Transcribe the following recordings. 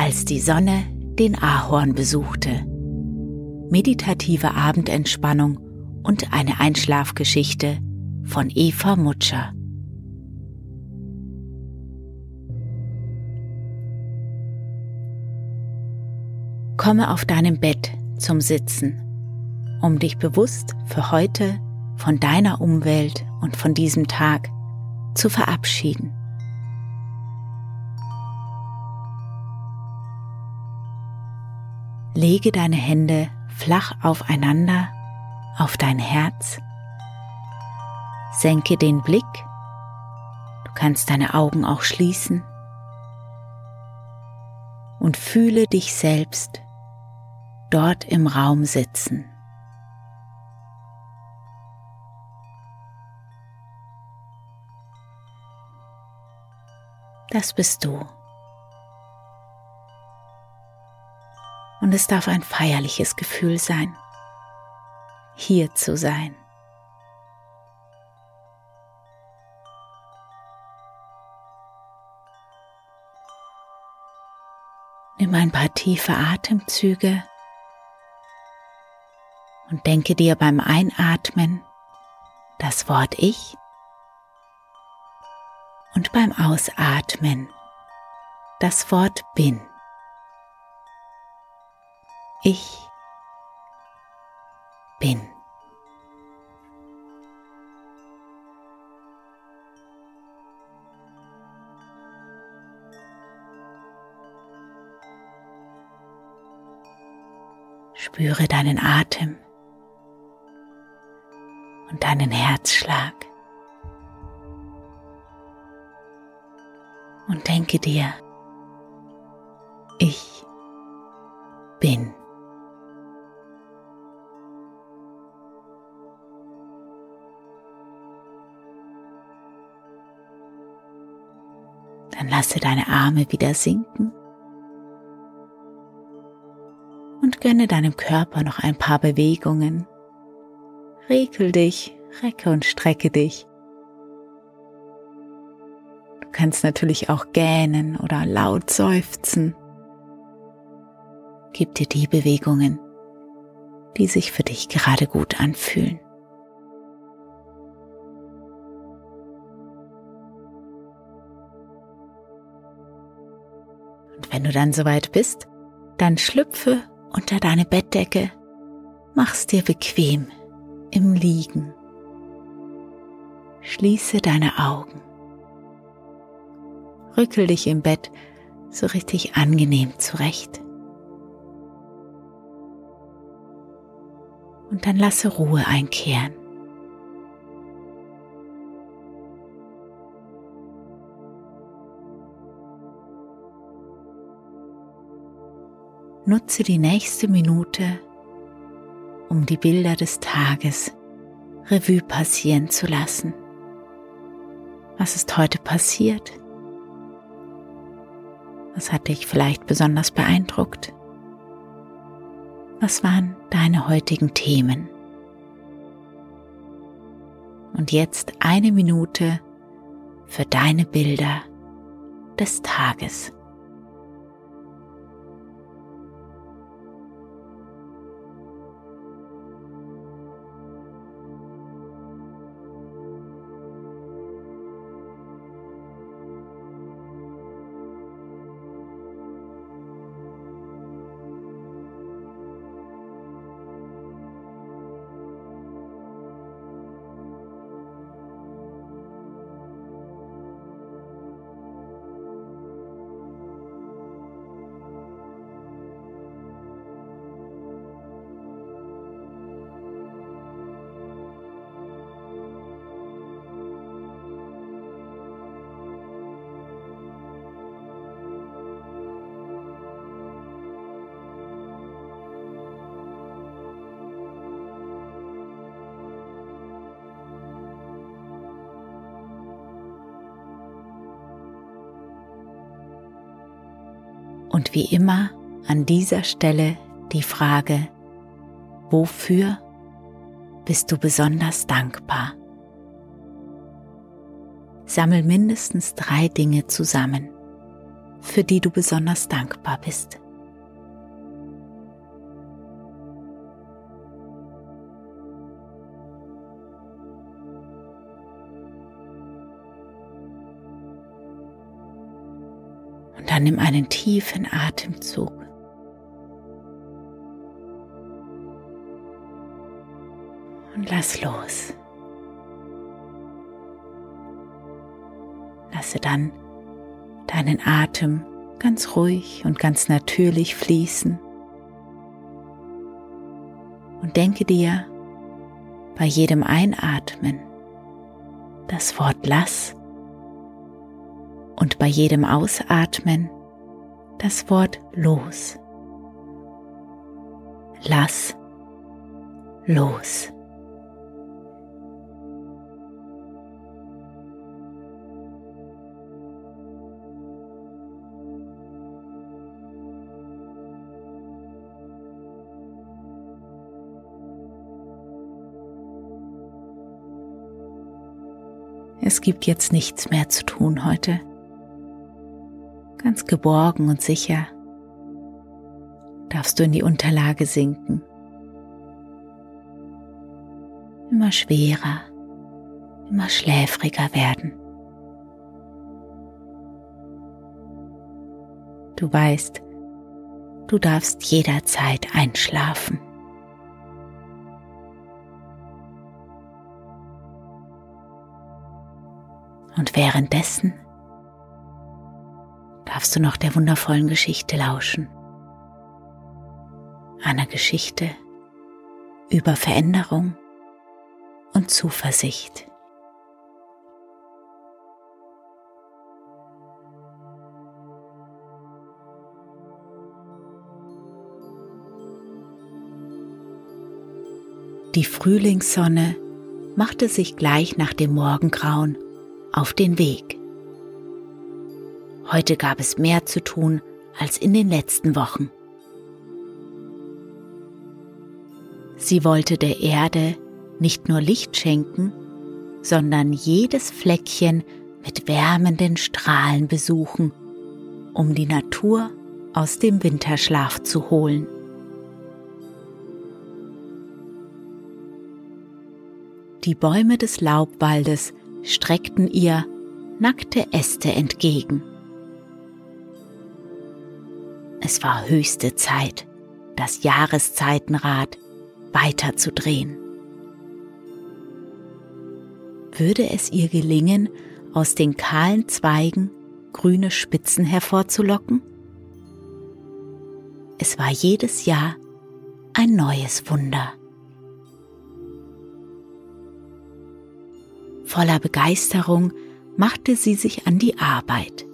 Als die Sonne den Ahorn besuchte. Meditative Abendentspannung und eine Einschlafgeschichte von Eva Mutscher. Komme auf deinem Bett zum Sitzen, um dich bewusst für heute von deiner Umwelt und von diesem Tag zu verabschieden. Lege deine Hände flach aufeinander auf dein Herz. Senke den Blick. Du kannst deine Augen auch schließen. Und fühle dich selbst dort im Raum sitzen. Das bist du. Und es darf ein feierliches Gefühl sein, hier zu sein. Nimm ein paar tiefe Atemzüge und denke dir beim Einatmen das Wort Ich und beim Ausatmen das Wort Bin. Ich bin. Spüre deinen Atem und deinen Herzschlag. Und denke dir, lasse deine Arme wieder sinken und gönne deinem Körper noch ein paar Bewegungen. Regel dich, recke und strecke dich. Du kannst natürlich auch gähnen oder laut seufzen. Gib dir die Bewegungen, die sich für dich gerade gut anfühlen. Du dann soweit bist, dann schlüpfe unter deine Bettdecke, mach's dir bequem im Liegen. Schließe deine Augen. Rückel dich im Bett so richtig angenehm zurecht. Und dann lasse Ruhe einkehren. Nutze die nächste Minute, um die Bilder des Tages Revue passieren zu lassen. Was ist heute passiert? Was hat dich vielleicht besonders beeindruckt? Was waren deine heutigen Themen? Und jetzt eine Minute für deine Bilder des Tages. Und wie immer an dieser Stelle die Frage, wofür bist du besonders dankbar? Sammel mindestens drei Dinge zusammen, für die du besonders dankbar bist. Dann nimm einen tiefen Atemzug. Und lass los. Lasse dann deinen Atem ganz ruhig und ganz natürlich fließen. Und denke dir bei jedem Einatmen das Wort lass und bei jedem Ausatmen das Wort los. Lass los. Es gibt jetzt nichts mehr zu tun heute. Ganz geborgen und sicher darfst du in die Unterlage sinken. Immer schwerer, immer schläfriger werden. Du weißt, du darfst jederzeit einschlafen. Und währenddessen darfst du noch der wundervollen Geschichte lauschen. Einer Geschichte über Veränderung und Zuversicht. Die Frühlingssonne machte sich gleich nach dem Morgengrauen auf den Weg. Heute gab es mehr zu tun als in den letzten Wochen. Sie wollte der Erde nicht nur Licht schenken, sondern jedes Fleckchen mit wärmenden Strahlen besuchen, um die Natur aus dem Winterschlaf zu holen. Die Bäume des Laubwaldes streckten ihr nackte Äste entgegen. Es war höchste Zeit, das Jahreszeitenrad weiterzudrehen. Würde es ihr gelingen, aus den kahlen Zweigen grüne Spitzen hervorzulocken? Es war jedes Jahr ein neues Wunder. Voller Begeisterung machte sie sich an die Arbeit.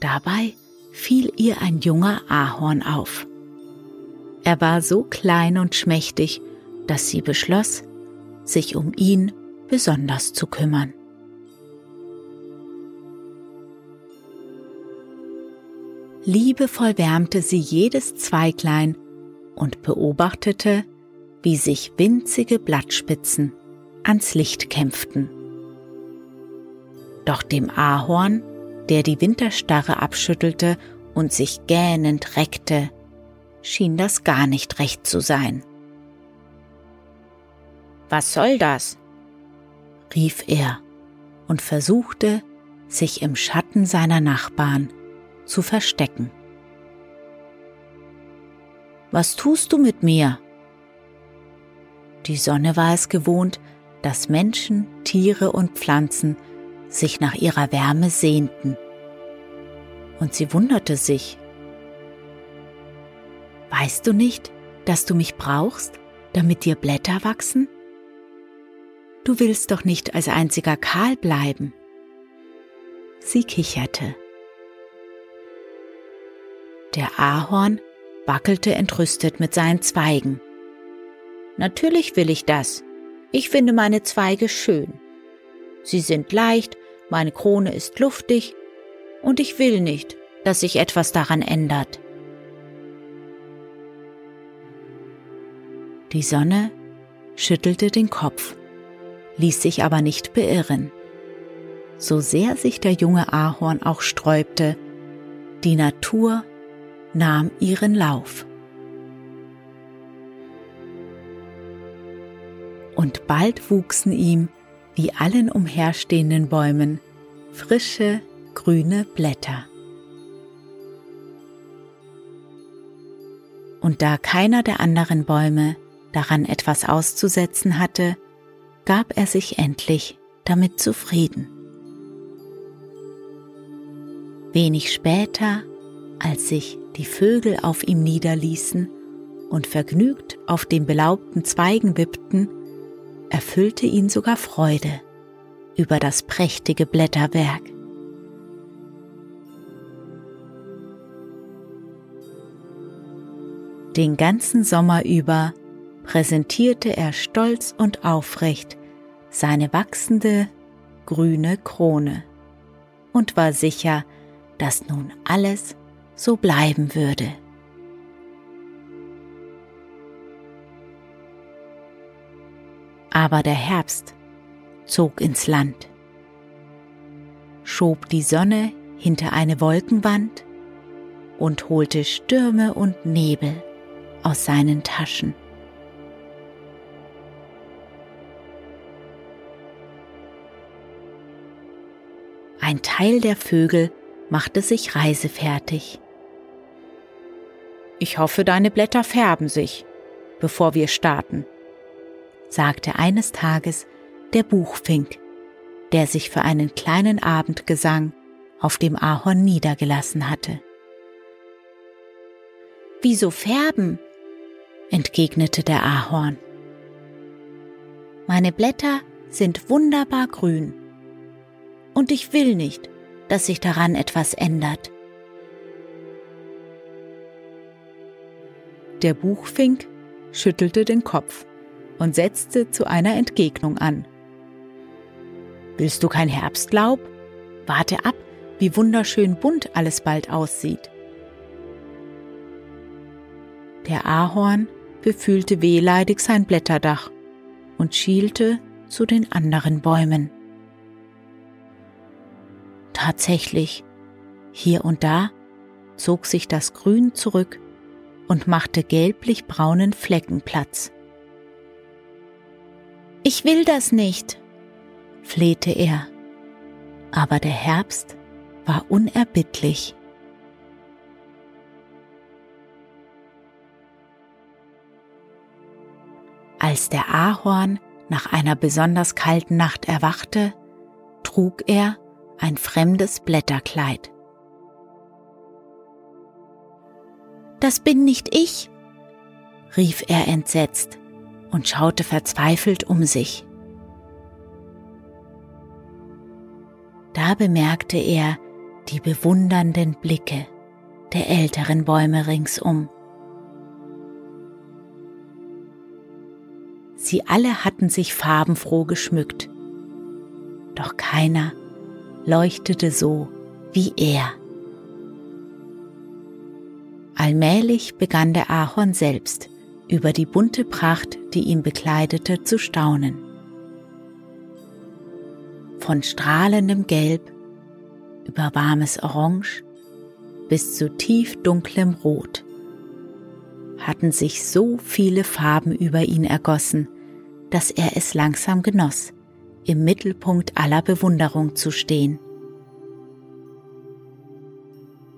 Dabei fiel ihr ein junger Ahorn auf. Er war so klein und schmächtig, dass sie beschloss, sich um ihn besonders zu kümmern. Liebevoll wärmte sie jedes Zweiglein und beobachtete, wie sich winzige Blattspitzen ans Licht kämpften. Doch dem Ahorn, der die Winterstarre abschüttelte und sich gähnend reckte, schien das gar nicht recht zu sein. Was soll das? rief er und versuchte, sich im Schatten seiner Nachbarn zu verstecken. Was tust du mit mir? Die Sonne war es gewohnt, dass Menschen, Tiere und Pflanzen sich nach ihrer Wärme sehnten. Und sie wunderte sich. Weißt du nicht, dass du mich brauchst, damit dir Blätter wachsen? Du willst doch nicht als einziger kahl bleiben. Sie kicherte. Der Ahorn wackelte entrüstet mit seinen Zweigen. Natürlich will ich das. Ich finde meine Zweige schön. Sie sind leicht, meine Krone ist luftig und ich will nicht, dass sich etwas daran ändert. Die Sonne schüttelte den Kopf, ließ sich aber nicht beirren. So sehr sich der junge Ahorn auch sträubte, die Natur nahm ihren Lauf. Und bald wuchsen ihm, wie allen umherstehenden Bäumen, frische, grüne Blätter. Und da keiner der anderen Bäume daran etwas auszusetzen hatte, gab er sich endlich damit zufrieden. Wenig später, als sich die Vögel auf ihm niederließen und vergnügt auf den belaubten Zweigen erfüllte ihn sogar Freude über das prächtige Blätterwerk. Den ganzen Sommer über präsentierte er stolz und aufrecht seine wachsende grüne Krone und war sicher, dass nun alles so bleiben würde. Aber der Herbst zog ins Land, schob die Sonne hinter eine Wolkenwand und holte Stürme und Nebel aus seinen Taschen. Ein Teil der Vögel machte sich reisefertig. Ich hoffe, deine Blätter färben sich, bevor wir starten, sagte eines Tages der Buchfink, der sich für einen kleinen Abendgesang auf dem Ahorn niedergelassen hatte. Wieso färben? entgegnete der Ahorn. Meine Blätter sind wunderbar grün und ich will nicht, dass sich daran etwas ändert. Der Buchfink schüttelte den Kopf und setzte zu einer Entgegnung an. Willst du kein Herbstlaub? Warte ab, wie wunderschön bunt alles bald aussieht. Der Ahorn befühlte wehleidig sein Blätterdach und schielte zu den anderen Bäumen. Tatsächlich, hier und da zog sich das Grün zurück und machte gelblich-braunen Flecken Platz. Ich will das nicht, flehte er, aber der Herbst war unerbittlich. Als der Ahorn nach einer besonders kalten Nacht erwachte, trug er ein fremdes Blätterkleid. Das bin nicht ich, rief er entsetzt und schaute verzweifelt um sich. Da bemerkte er die bewundernden Blicke der älteren Bäume ringsum. Sie alle hatten sich farbenfroh geschmückt, doch keiner leuchtete so wie er. Allmählich begann der Ahorn selbst über die bunte Pracht, die ihn bekleidete, zu staunen. Von strahlendem Gelb über warmes Orange bis zu tief dunklem Rot hatten sich so viele Farben über ihn ergossen, dass er es langsam genoss, im Mittelpunkt aller Bewunderung zu stehen.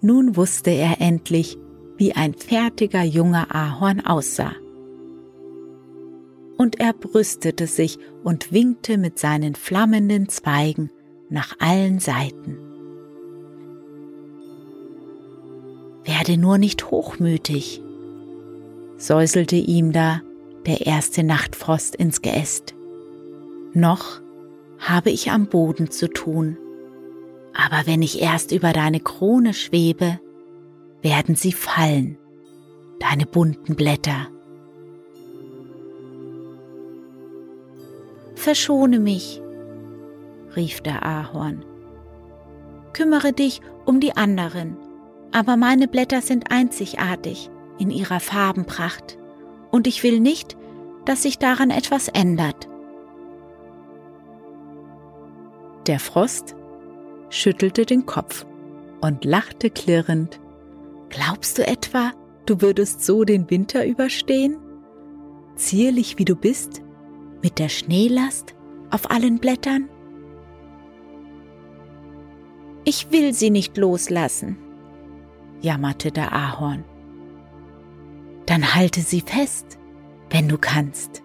Nun wusste er endlich, wie ein fertiger junger Ahorn aussah. Und er brüstete sich und winkte mit seinen flammenden Zweigen nach allen Seiten. Werde nur nicht hochmütig, säuselte ihm da der erste Nachtfrost ins Geäst. Noch habe ich am Boden zu tun. Aber wenn ich erst über deine Krone schwebe, werden sie fallen, deine bunten Blätter. Verschone mich, rief der Ahorn. kümmere dich um die anderen, aber meine Blätter sind einzigartig in ihrer Farbenpracht, und ich will nicht, dass sich daran etwas ändert. Der Frost schüttelte den Kopf und lachte klirrend. Glaubst du etwa, du würdest so den Winter überstehen? Zierlich wie du bist, mit der Schneelast auf allen Blättern? Ich will sie nicht loslassen, jammerte der Ahorn. Dann halte sie fest, wenn du kannst,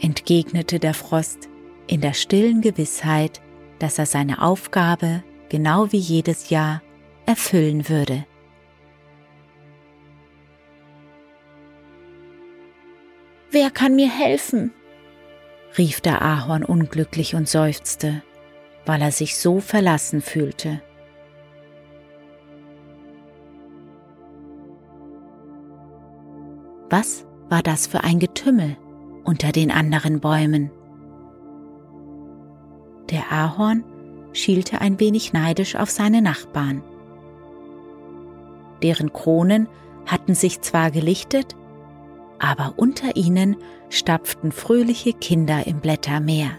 entgegnete der Frost in der stillen Gewissheit, dass er seine Aufgabe genau wie jedes Jahr erfüllen würde. Wer kann mir helfen? rief der Ahorn unglücklich und seufzte, weil er sich so verlassen fühlte. Was war das für ein Getümmel unter den anderen Bäumen? Der Ahorn schielte ein wenig neidisch auf seine Nachbarn. Deren Kronen hatten sich zwar gelichtet, aber unter ihnen stapften fröhliche Kinder im Blättermeer.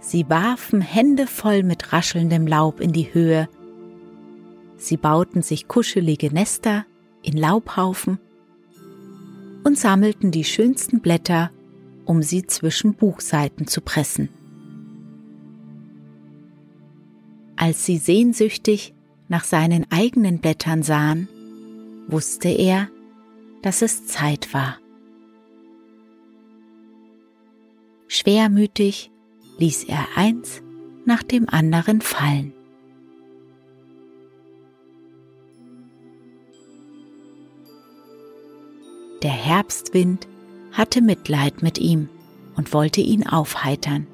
Sie warfen Hände voll mit raschelndem Laub in die Höhe. Sie bauten sich kuschelige Nester in Laubhaufen und sammelten die schönsten Blätter um sie zwischen Buchseiten zu pressen. Als sie sehnsüchtig nach seinen eigenen Blättern sahen, wusste er, dass es Zeit war. Schwermütig ließ er eins nach dem anderen fallen. Der Herbstwind hatte Mitleid mit ihm und wollte ihn aufheitern.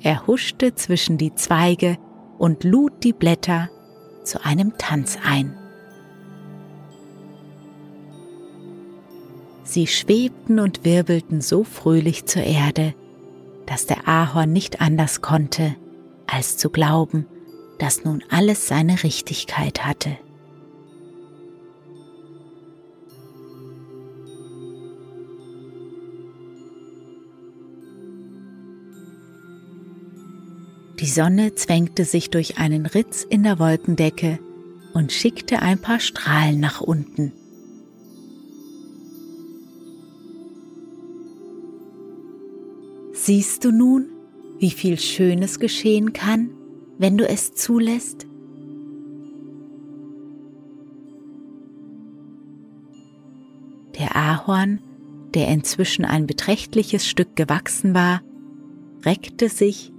Er huschte zwischen die Zweige und lud die Blätter zu einem Tanz ein. Sie schwebten und wirbelten so fröhlich zur Erde, dass der Ahorn nicht anders konnte, als zu glauben, dass nun alles seine Richtigkeit hatte. Die Sonne zwängte sich durch einen Ritz in der Wolkendecke und schickte ein paar Strahlen nach unten. Siehst du nun, wie viel Schönes geschehen kann, wenn du es zulässt? Der Ahorn, der inzwischen ein beträchtliches Stück gewachsen war, reckte sich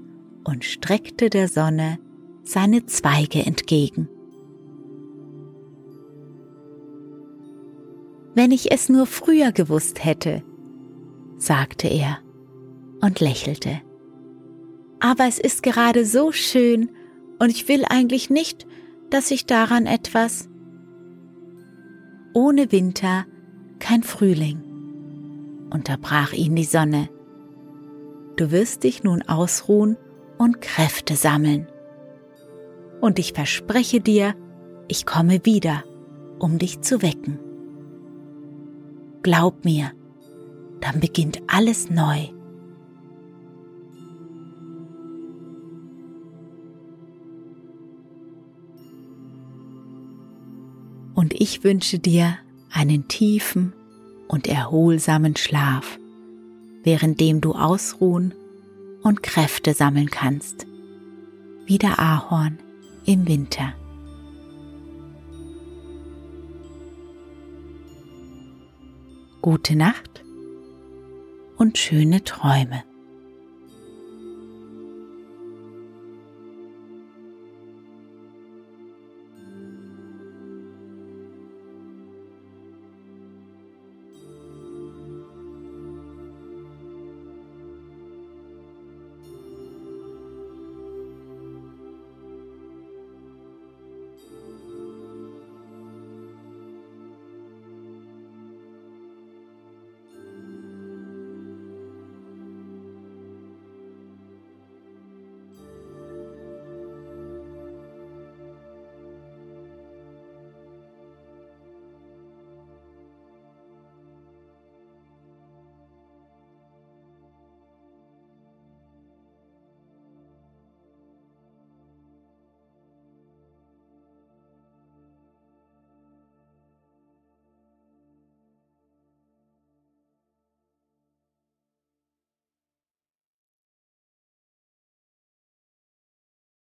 und streckte der Sonne seine Zweige entgegen. Wenn ich es nur früher gewusst hätte, sagte er und lächelte. Aber es ist gerade so schön und ich will eigentlich nicht, dass ich daran etwas. Ohne Winter kein Frühling, unterbrach ihn die Sonne. Du wirst dich nun ausruhen und Kräfte sammeln. Und ich verspreche dir, ich komme wieder, um dich zu wecken. Glaub mir, dann beginnt alles neu. Und ich wünsche dir einen tiefen und erholsamen Schlaf, währenddem du ausruhen und Kräfte sammeln kannst, wie der Ahorn im Winter. Gute Nacht und schöne Träume.